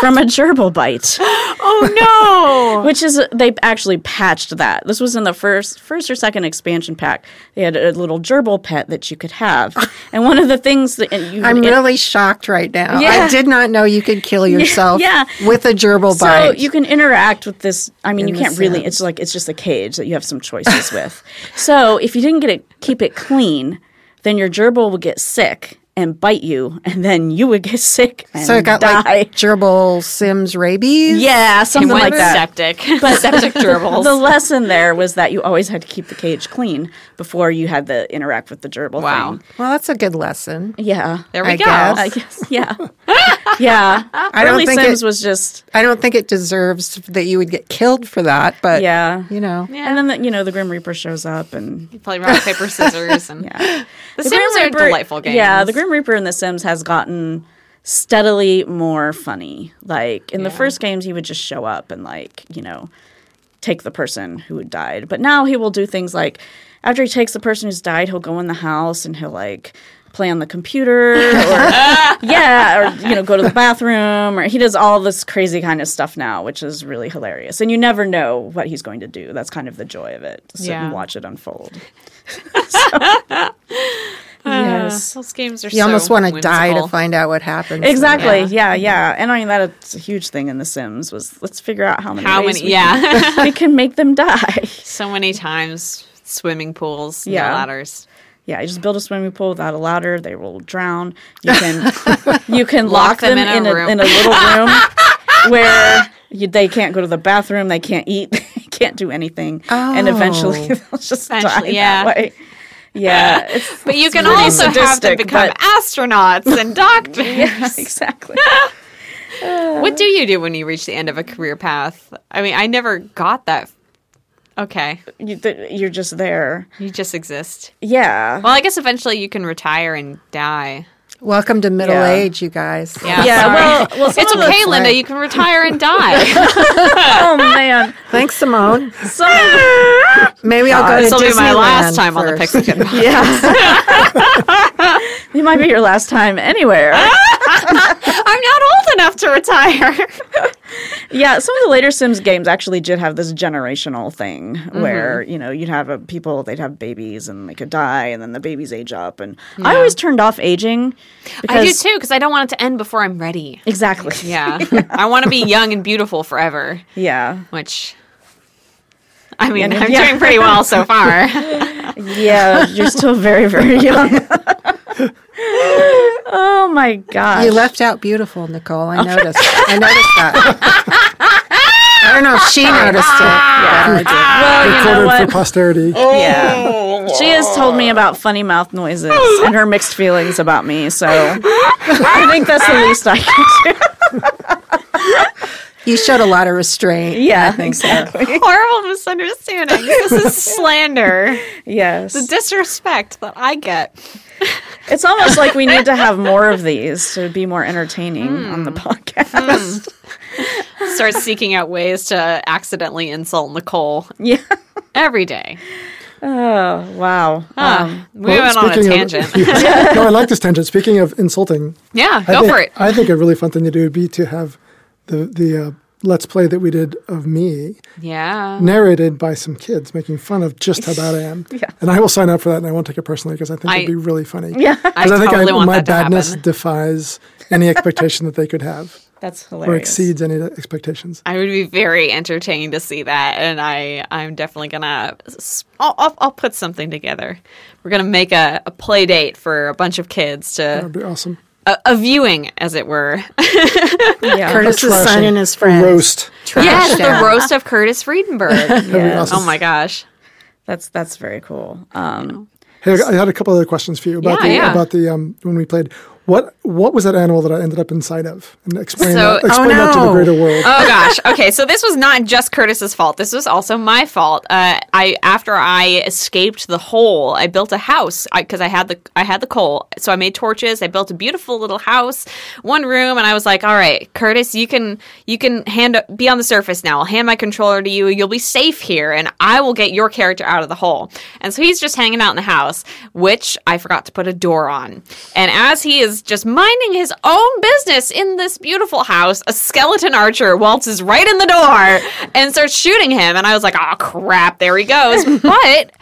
from a gerbil bite Oh, no. <laughs> which is they actually patched that. This was in the first first or second expansion pack. They had a little gerbil pet that you could have, <laughs> and one of the things that you I'm it- really shocked right now. Yeah. I did not know you could kill <laughs> yourself yeah. with a gerbil so bite. So you can interact with this. I mean, In you can't really. Sims. It's like it's just a cage that you have some choices with. So if you didn't get it, keep it clean, then your gerbil will get sick and bite you, and then you would get sick and so it got die. like gerbil Sims rabies. yeah, something Went like that. septic. <laughs> <laughs> septic gerbils. The lesson there was that you always had to keep the cage clean before you had to interact with the gerbil. Wow. thing. Well, that's a good lesson. Yeah. there we I go. guess. I guess. Yeah. <laughs> yeah. I don't think Sims it- was just I don't think it deserves that you would get killed for that, but yeah. you know. Yeah. And then the, you know the Grim Reaper shows up and you Play rock, paper, scissors. And yeah. The, Sims are delightful games. Yeah, the Grim Reaper in The Sims has gotten steadily more funny. Like in the first games, he would just show up and like you know take the person who had died, but now he will do things like after he takes the person who's died, he'll go in the house and he'll like play on the computer or <laughs> yeah or you know go to the bathroom or he does all this crazy kind of stuff now which is really hilarious. And you never know what he's going to do. That's kind of the joy of it sit Yeah. and watch it unfold. <laughs> <laughs> So- yes <sighs> Those games are You almost want to die to find out what happens. Exactly. Yeah. yeah, And I mean that's a huge thing in The Sims was let's figure out how many How ways many? we Yeah. can, <laughs> we can make them die. so many times swimming pools, yeah. Yeah. ladders. Yeah, you just build a swimming pool without a ladder. They will drown. You can <laughs> you can Lock lock, them them, in a in, room. a, in a little <laughs> room where you, they can't go to the bathroom. They can't eat. They can't do anything. And eventually Oh. they'll just die yeah. that way. Yeah, <laughs> it's, But you can pretty also have them become but- astronauts and <laughs> doctors. yeah, exactly. <laughs> Uh, what do you do when you reach the end of a career path? I mean, I never got that. Okay, You, th- you're just there. you just exist. Yeah. Well, I guess eventually you can retire and die. Welcome to middle Yeah. age, you guys. Yeah, Yeah, well- well, it's of okay, Linda. You can retire and die. <laughs> oh man. Thanks, Simone. Some of the- Maybe I'll go to This will be my last Disneyland time on the first. Pixie Kid. it might be your last time anywhere. <laughs> I'm not old enough to retire. <laughs> Yeah, some of the later Sims games actually did have this generational thing Mm-hmm. where you know you'd have a, people they'd have babies and they could die and then the babies age up and I always turned off aging because I do too because I don't want it to end before I'm ready. exactly <laughs> <laughs> Yeah, I want to be young and beautiful forever. yeah Which, I mean, Yeah, I'm yeah. doing pretty well so far. yeah you're still very very young. Oh my god! You left out beautiful, Nicole. I oh. noticed. I noticed that. I don't know if she noticed it. but I did. Ah, well, you know Recorded what? for posterity. Yeah. Oh. She has told me about funny mouth noises and her mixed feelings about me, so I think that's the least I can do. You showed a lot of restraint. Yeah, I think so. <laughs> Horrible misunderstanding. This is slander. Yes. The disrespect that I get. It's almost like we need to have more of these to be more entertaining on the podcast. Start seeking out ways to accidentally insult Nicole Yeah. every day. Oh, wow. Um, we went on a speaking of- tangent. <laughs> <laughs> no, I like this tangent. Speaking of insulting, yeah, I go think, for it. I think a really fun thing to do would be to have the the uh, let's play that we did of me Yeah. narrated by some kids making fun of just how bad I am. <laughs> Yeah. And I will sign up for that, and I won't take it personally because I think I- it'd be really funny. yeah. I <laughs> 'Cause I think totally I, my badness defies any expectation that they could have, <laughs> That's hilarious. or exceeds any expectations. I would be very entertained to see that, and I I'm definitely gonna I'll, I'll, I'll put something together. We're gonna make a, a play date for a bunch of kids to. That would be awesome. A, a viewing, as it were. Yeah. Curtis's son and and his a friends. roast. yes, Yeah. the roast of Curtis Vredenburg. <laughs> That'd be Yeah. awesome. Oh my gosh. That's that's very cool. Um, Hey, I had a couple other questions for you about Yeah, the yeah. about the um, when we played. What what was that animal that I ended up inside of? And explain So- that, explain Oh, that to the greater world. Oh gosh. Okay, so this was not just Curtis's fault. This was also my fault. Uh, I after I escaped the hole, I built a house because I, had the I had the coal. So I made torches. I built a beautiful little house, one room, and I was like, "All right, Curtis, you can you can hand be on the surface now. I'll hand my controller to you. You'll be safe here, and I will get your character out of the hole." And so he's just hanging out in the house, which I forgot to put a door on. And as he is just minding his own business in this beautiful house, a skeleton archer waltzes right in the door and starts shooting him. And I was like, oh crap, there he goes. <laughs> But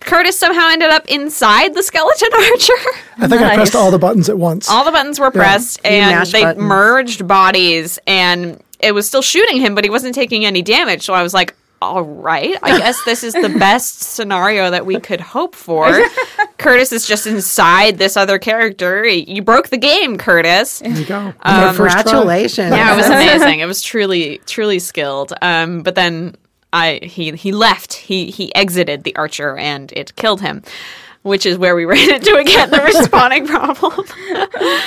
Curtis somehow ended up inside the skeleton <laughs> archer. I think I pressed all the buttons at once. All the buttons were pressed and they buttons. merged bodies and it was still shooting him, but he wasn't taking any damage. So I was like, all right, I guess this is the <laughs> best scenario that we could hope for. Curtis is just inside this other character. You broke the game, Curtis. there you go. My first try. Congratulations. Yeah, it was amazing. <laughs> It was truly, truly skilled. Um, but then I he he left. He he exited the archer, and it killed him. Which is where we <laughs> ran into again the <laughs> respawning problem.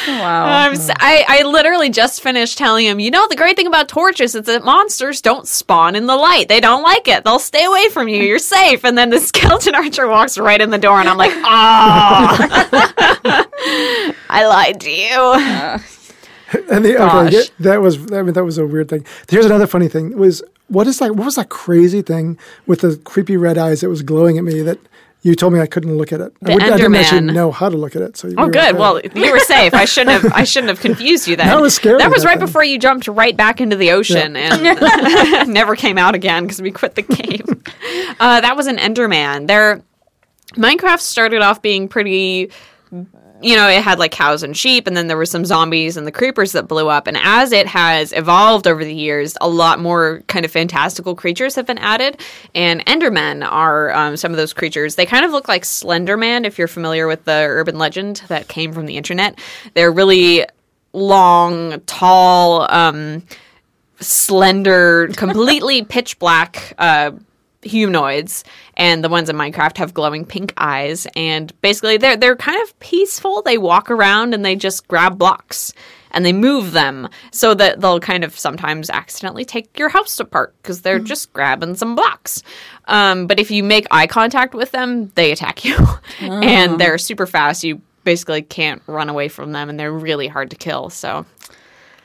wow. <laughs> Um, so I, I literally just finished telling him, you know, the great thing about torches is that monsters don't spawn in the light. They don't like it. They'll stay away from you. You're safe. And then the skeleton archer walks right in the door, and I'm like, oh, I lied to you. And the, okay, Gosh. yeah, that was I mean that was a weird thing. Here's another funny thing. Was what is that? What was that crazy thing with the creepy red eyes that was glowing at me that you told me I couldn't look at it? I, I didn't actually know how to look at it. So you Oh, good. Well, you were safe. I shouldn't have. I <laughs> shouldn't have confused you then. That was scary, That was that right thing. before you jumped right back into the ocean and <laughs> <laughs> never came out again because we quit the game. Uh, that was an Enderman. There, Minecraft started off being pretty. You know, it had like cows and sheep, and then there were some zombies and the creepers that blew up. And as it has evolved over the years, a lot more kind of fantastical creatures have been added. And Endermen are um, some of those creatures. They kind of look like Slenderman, if you're familiar with the urban legend that came from the internet. They're really long, tall, um, slender, completely <laughs> pitch black uh, humanoids, and the ones in Minecraft have glowing pink eyes. And basically, they're they're kind of peaceful. They walk around and they just grab blocks and they move them so that they'll kind of sometimes accidentally take your house apart because they're just grabbing some blocks. Um, but if you make eye contact with them, they attack you, <laughs> and they're super fast. You basically can't run away from them, and they're really hard to kill. So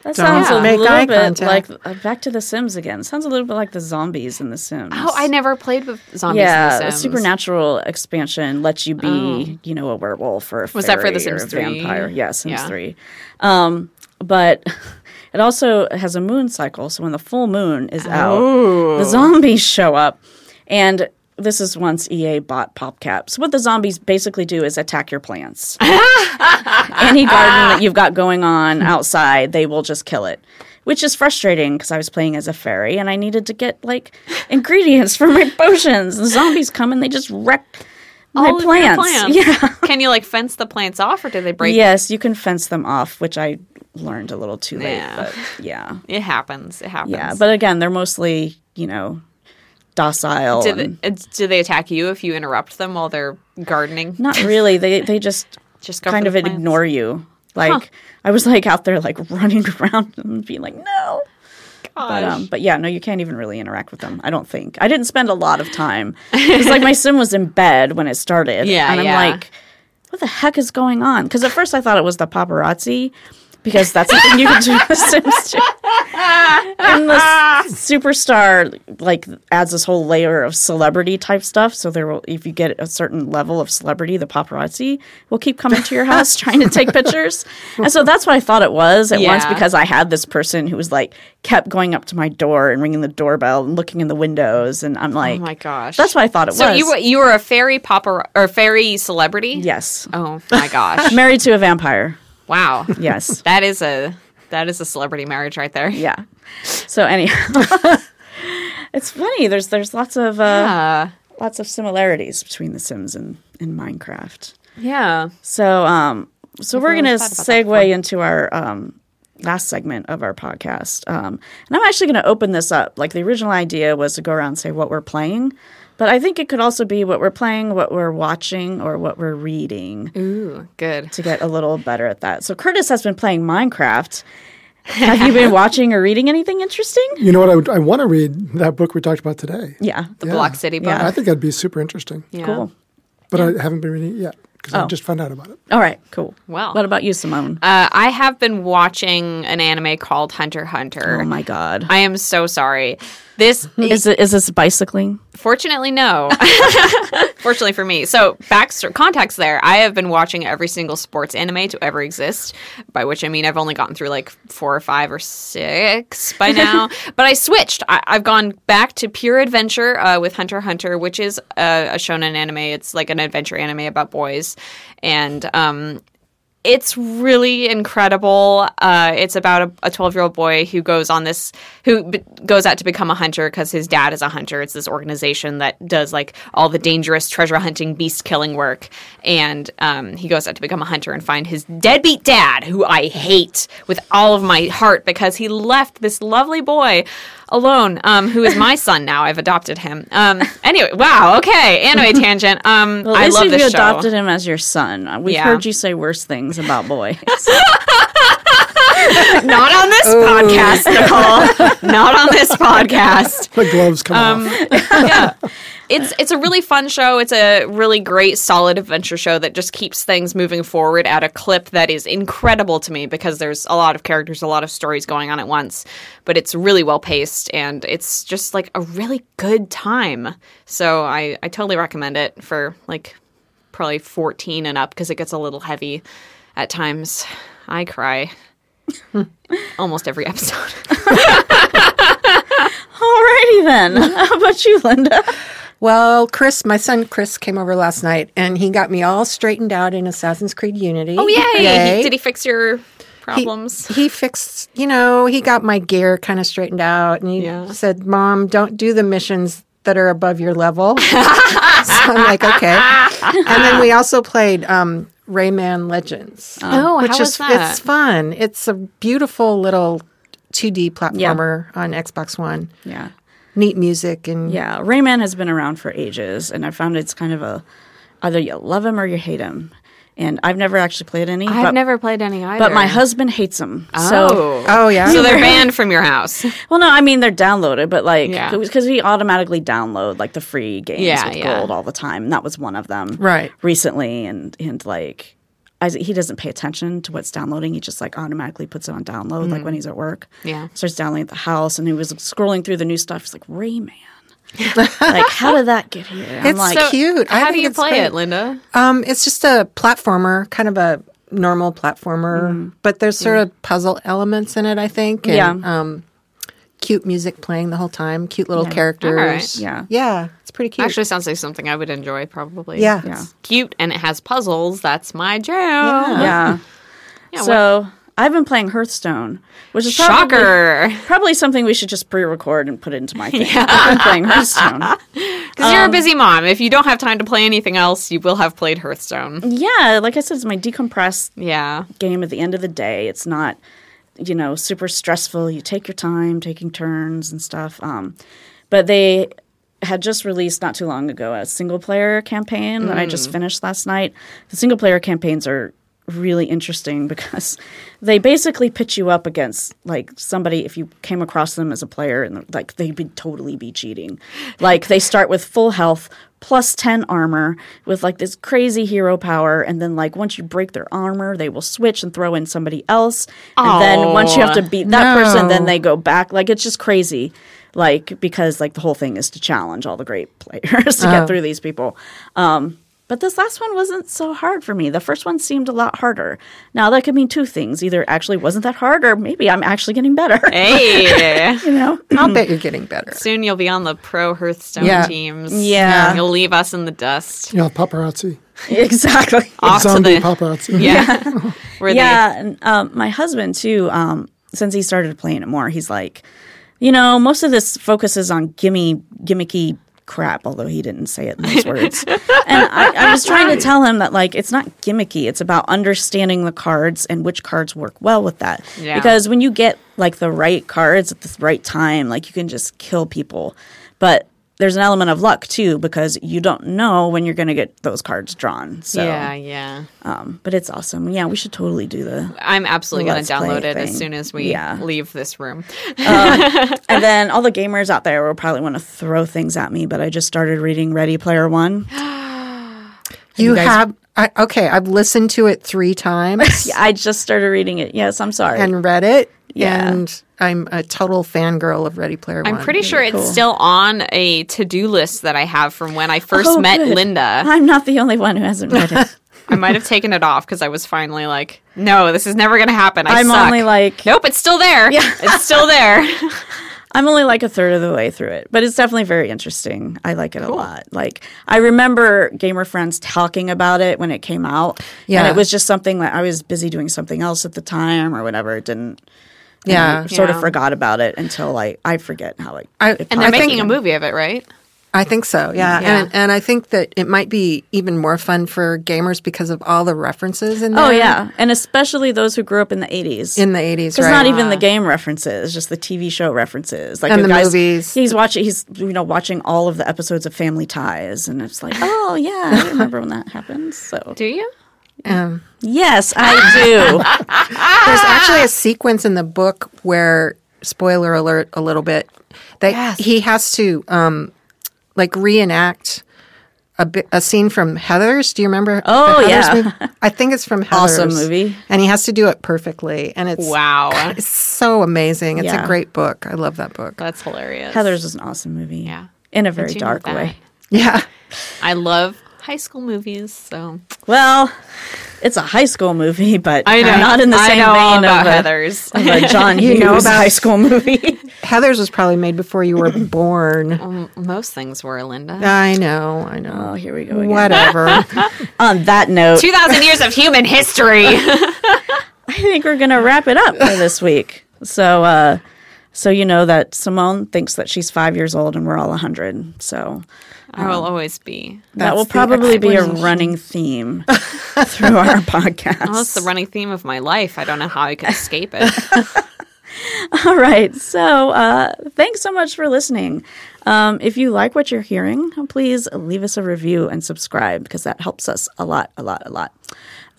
That Don't sounds a make little eye bit contact. like uh, back to The Sims again. Sounds a little bit like the zombies in The Sims. Oh, I never played with zombies. yeah, in the the Sims. supernatural expansion lets you be, you know, a werewolf or a Was that for The Sims 3? vampire. Yeah, Sims Yeah. three. Um, but <laughs> it also has a moon cycle, so when the full moon is out, the zombies show up, and this is once EA bought PopCap. So what the zombies basically do is attack your plants. <laughs> Any garden that you've got going on outside, they will just kill it. Which is frustrating because I was playing as a fairy and I needed to get like <laughs> ingredients for my potions. The zombies come and they just wreck my All plants. plants. <laughs> Yeah. Can you like fence the plants off, or do they break? Yes, you can fence them off, which I learned a little too late. Yeah. But yeah, It happens. It happens. yeah. But again, they're mostly you know docile. do they, and- do they attack you if you interrupt them while they're gardening? not really. They they just <laughs> Just kind of plants. ignore you. Like I was like out there like <laughs> running around and being like no. But um, but yeah, no, you can't even really interact with them. I don't think. I didn't spend a lot of time because like my <laughs> sim was in bed when it started. Yeah, and I'm yeah. like, what the heck is going on? Because at first I thought it was the paparazzi because that's the thing you can do in The Sims too. And the <laughs> superstar like adds this whole layer of celebrity type stuff. So there will, if you get a certain level of celebrity, the paparazzi will keep coming to your house <laughs> trying to take pictures. And so that's what I thought it was at once because I had this person who was like kept going up to my door and ringing the doorbell and looking in the windows, and I'm oh like, Oh my gosh. that's what I thought it So was. So you were you were a fairy popper or fairy celebrity? yes, Oh my gosh. <laughs> married to a vampire. Wow. Yes. <laughs> That is a that is a celebrity marriage right there. Yeah. So anyhow, <laughs> it's funny. There's there's lots of uh, Uh, lots of similarities between The Sims and, and Minecraft. yeah. So um, so we're really gonna thought about that before. segue into our um last segment of our podcast, um, and I'm actually gonna open this up. Like the original idea was to go around and say what we're playing. But I think it could also be what we're playing, what we're watching, or what we're reading Ooh, good. to get a little better at that. So Curtis has been playing Minecraft. Have you been <laughs> watching or reading anything interesting? You know what? I, would, I want to read that book we talked about today. Yeah. The Block City book. Yeah. I think that'd be super interesting. Yeah. Cool. But I haven't been reading it yet because I Oh. just found out about it. All right, cool. Well. what about you, Simone? Uh, I have been watching an anime called Hunter Hunter. oh my god. I am so sorry. This <laughs> Is it is this bicycling? Fortunately, no. <laughs> <laughs> Fortunately for me. So, back context there. I have been watching every single sports anime to ever exist, by which I mean I've only gotten through like four or five or six by now. but I switched. I, I've gone back to pure adventure uh, with Hunter Hunter, which is a, a shonen anime. It's like an adventure anime about boys, and um, it's really incredible. Uh, it's about a 12 year old boy who goes on this, who b- goes out to become a hunter because his dad is a hunter. It's this organization that does like all the dangerous treasure hunting, beast killing work. And um, he goes out to become a hunter and find his deadbeat dad, who I hate with all of my heart because he left this lovely boy alone, um, who is my son now. I've adopted him. Um, anyway, wow, okay, anime <laughs> tangent. Um, Well, at I least love this you show. adopted him as your son. Uh, We've Yeah. heard you say worse things about boys. <laughs> <laughs> Not on this podcast, Nicole. Not on this podcast. The gloves come Um, off. yeah. It's it's a really fun show. It's a really great, solid adventure show that just keeps things moving forward at a clip that is incredible to me because there's a lot of characters, a lot of stories going on at once. But it's really well paced and it's just like a really good time. So I, I totally recommend it for like probably 14 and up because it gets a little heavy at times. I cry <laughs> almost every episode. <laughs> Alrighty then. <laughs> How about you, Linda? Well, Chris, my son Chris came over last night and he got me all straightened out in Assassin's Creed Unity. Oh yay! Yay. Did he fix your problems? He, fixed, you know, he got my gear kind of straightened out and he Yeah. said, Mom, don't do the missions that are above your level. <laughs> so I'm like, okay. And then we also played um, Rayman Legends. Oh, which how is was that? it's fun. It's a beautiful little 2D platformer on Xbox One. Yeah. Neat music and Yeah. Rayman has been around for ages, and I found it's kind of a either you love him or you hate him. And I've never actually played any. I've but, never played any either. But my husband hates them. So, Oh. Oh yeah. so they're <laughs> banned from your house. well, no, I mean they're downloaded, but like Yeah. because we automatically download like the free games Yeah, with yeah. gold all the time. And that was one of them, Right. Recently, and and like. I, he doesn't pay attention to what's downloading. He just like automatically puts it on download, like when he's at work. Yeah. starts downloading at the house, and he was scrolling through the new stuff. He's like, Rayman. <laughs> like, how did that get here? I'm It's like, so cute. I How do think you it's play great. it, Linda? Um, it's just a platformer, kind of a normal platformer, but there's sort of puzzle elements in it. I think. And, Mm-hmm. Yeah. Um, cute music playing the whole time. Cute little Yeah. characters. All right. Yeah. Yeah. It's pretty cute. Actually, sounds like something I would enjoy. Probably. Yeah. Yeah. Cute and it has puzzles. That's my jam. yeah. Yeah, <laughs> so I've been playing Hearthstone, which is probably, Shocker. probably something we should just pre-record and put into my <laughs> thing. I've been playing Hearthstone. <laughs> Because you're a busy mom. If you don't have time to play anything else, you will have played Hearthstone. Yeah, like I said, it's my decompressed Yeah. game at the end of the day. It's not you know, super stressful. You take your time taking turns and stuff. Um, but they had just released not too long ago a single player campaign that I just mm. finished last night. The single player campaigns are really interesting because <laughs> they basically pitch you up against like somebody if you came across them as a player and like they'd be totally be cheating. Like they start with full health plus 10 armor with like this crazy hero power and then like once you break their armor they will switch and throw in somebody else and then once you have to beat that person then they go back. Like it's just crazy like because like the whole thing is to challenge all the great <laughs> players to get through these people um but this last one wasn't so hard for me. The first one seemed a lot harder. Now that could mean two things: either actually wasn't that hard, or maybe I'm actually getting better. Hey, <laughs> you know, <clears throat> I'll bet you're getting better. soon you'll be on the pro Hearthstone Yeah. teams. Yeah. you'll leave us in the dust. You know, paparazzi. <laughs> exactly. Off to Zombie the paparazzi. yeah. Where yeah, and um, my husband too. Um, since he started playing it more, he's like, you know, most of this focuses on gimme gimmicky crap. Although he didn't say it in those words, <laughs> and I, I was trying to tell him that like it's not gimmicky. It's about understanding the cards and which cards work well with that. Yeah. Because when you get like the right cards at the right time, like you can just kill people, but. There's an element of luck too because you don't know when you're going to get those cards drawn. So, yeah, yeah. um, but it's awesome. Yeah, we should totally do the I'm absolutely going to download play it as soon as we Yeah. leave this room. and then all the gamers out there will probably want to throw things at me, but I just started reading Ready Player One. <gasps> You guys- have I, okay. I've listened to it three times <laughs> I just started reading it. Yes, I'm sorry. and read it, Yeah. and I'm a total fangirl of Ready Player One. I'm pretty sure it's cool. still on a to-do list that I have from when I first Oh, met good. Linda. I'm not the only one who hasn't read it. <laughs> I might have taken it off because I was finally like, no, this is never going to happen. I I'm suck. only like nope, it's still there. Yeah. It's still there. <laughs> I'm only like a third of the way through it, but it's definitely very interesting. I like it a lot. Like I remember gamer friends talking about it when it came out, Yeah. and it was just something that I was busy doing something else at the time or whatever. It didn't. Yeah. I sort Yeah. of forgot about it until like I forget how like I- it And they're making a movie of it, right? I think so. Yeah, Yeah. And, and I think that it might be even more fun for gamers because of all the references in there. Oh yeah, and especially those who grew up in the '80s. in the eighties, it's right? not even the game references, just the TV show references, like And the the guy's- movies. He's watching, he's you know watching all of the episodes of Family Ties, and it's like, <laughs> oh yeah, I remember when that happened. So Do you? Um, yes, I do. <laughs> <laughs> There's actually a sequence in the book where, spoiler alert, a little bit, that he has to um, like reenact a, bit, a scene from Heather's. Do you remember? Oh, the Heathers yeah. movie? I think it's from Heather's. Awesome movie. and he has to do it perfectly, and it's Wow. <laughs> it's so amazing. It's Yeah. a great book. I love that book. That's hilarious. Heather's is an awesome movie. Yeah. in a very dark way. Yeah, I love high school movies, so Well, it's a high school movie, but I know. not in the I same know all vein about of a, Heather's. of a John <laughs> You Hughes know about- high school movie. <laughs> Heather's was probably made before you were <clears throat> born. Most things were Linda. I know, I know. oh, here we go again. Whatever. <laughs> On that note, Two thousand years of human history. I think we're going to wrap it up for this week. So, uh, so you know that Simone thinks that she's five years old and we're all a hundred. So I will always be. that will probably be a running theme through our <laughs> podcast. Well, it's the running theme of my life. I don't know how I could escape it. <laughs> All right. So, uh, thanks so much for listening. Um, if you like what you're hearing, please leave us a review and subscribe because that helps us a lot, a lot, a lot.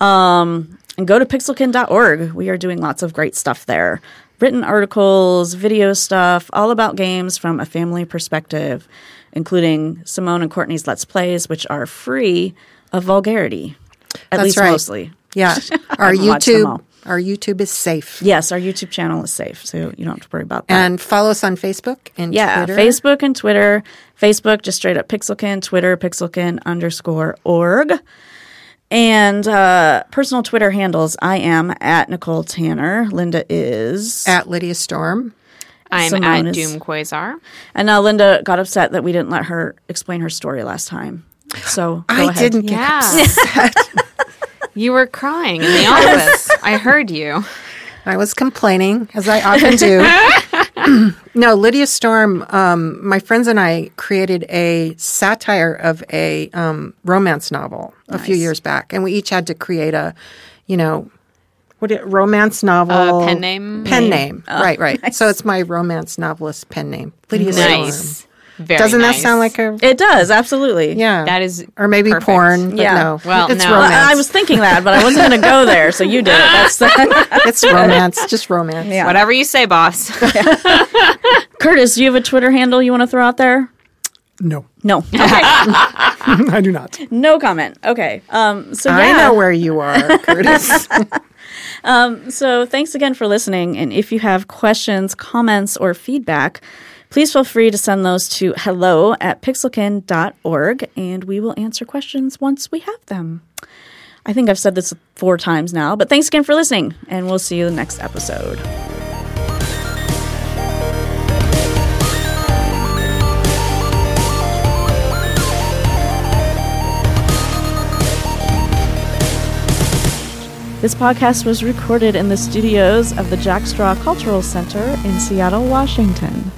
Um, and go to pixelkin.org. We are doing lots of great stuff there written articles, video stuff, all about games from a family perspective, including Simone and Courtney's Let's Plays, which are free of vulgarity, at That's least right. mostly. Yeah, <laughs> our haven't watched them all. YouTube, our YouTube is safe. Yes, our YouTube channel is safe, so you don't have to worry about that. And follow us on Facebook and Yeah, Twitter. Facebook and Twitter. Facebook, just straight up Pixelkin. Twitter, Pixelkin underscore org. And uh, personal Twitter handles I am at Nicole Tanner. Linda is. at Lydia Storm. I'm Simone at is- Doom Quasar. and now Linda got upset that we didn't let her explain her story last time. So go I ahead. didn't get Yeah. <laughs> you were crying in the office. <laughs> I heard you. I was complaining, as I often do. <laughs> no, Lydia Storm, um, my friends and I created a satire of a um, romance novel a few years back. And we each had to create a, you know, what it, romance novel Uh, pen name? Pen name. right, right. <laughs> So it's my romance novelist pen name. Lydia Storm. Nice. Very Doesn't nice. that sound like a It does absolutely. yeah? That is or maybe perfect. porn. But Yeah. no. Well, it's no. Well, romance. I was thinking that, but I wasn't going to go there, so you did it. That's the, <laughs> it's romance. Just romance. yeah. Whatever you say, boss. <laughs> Curtis, do you have a Twitter handle you want to throw out there? No, No. Okay. <laughs> I do not. no comment. Okay. Um, so yeah. I know where you are, Curtis. um, So thanks again for listening. And if you have questions, comments, or feedback, please feel free to send those to hello at pixelkin.org and we will answer questions once we have them. I think I've said this four times now, but thanks again for listening, and we'll see you in the next episode. This podcast was recorded in the studios of the Jack Straw Cultural Center in Seattle, Washington.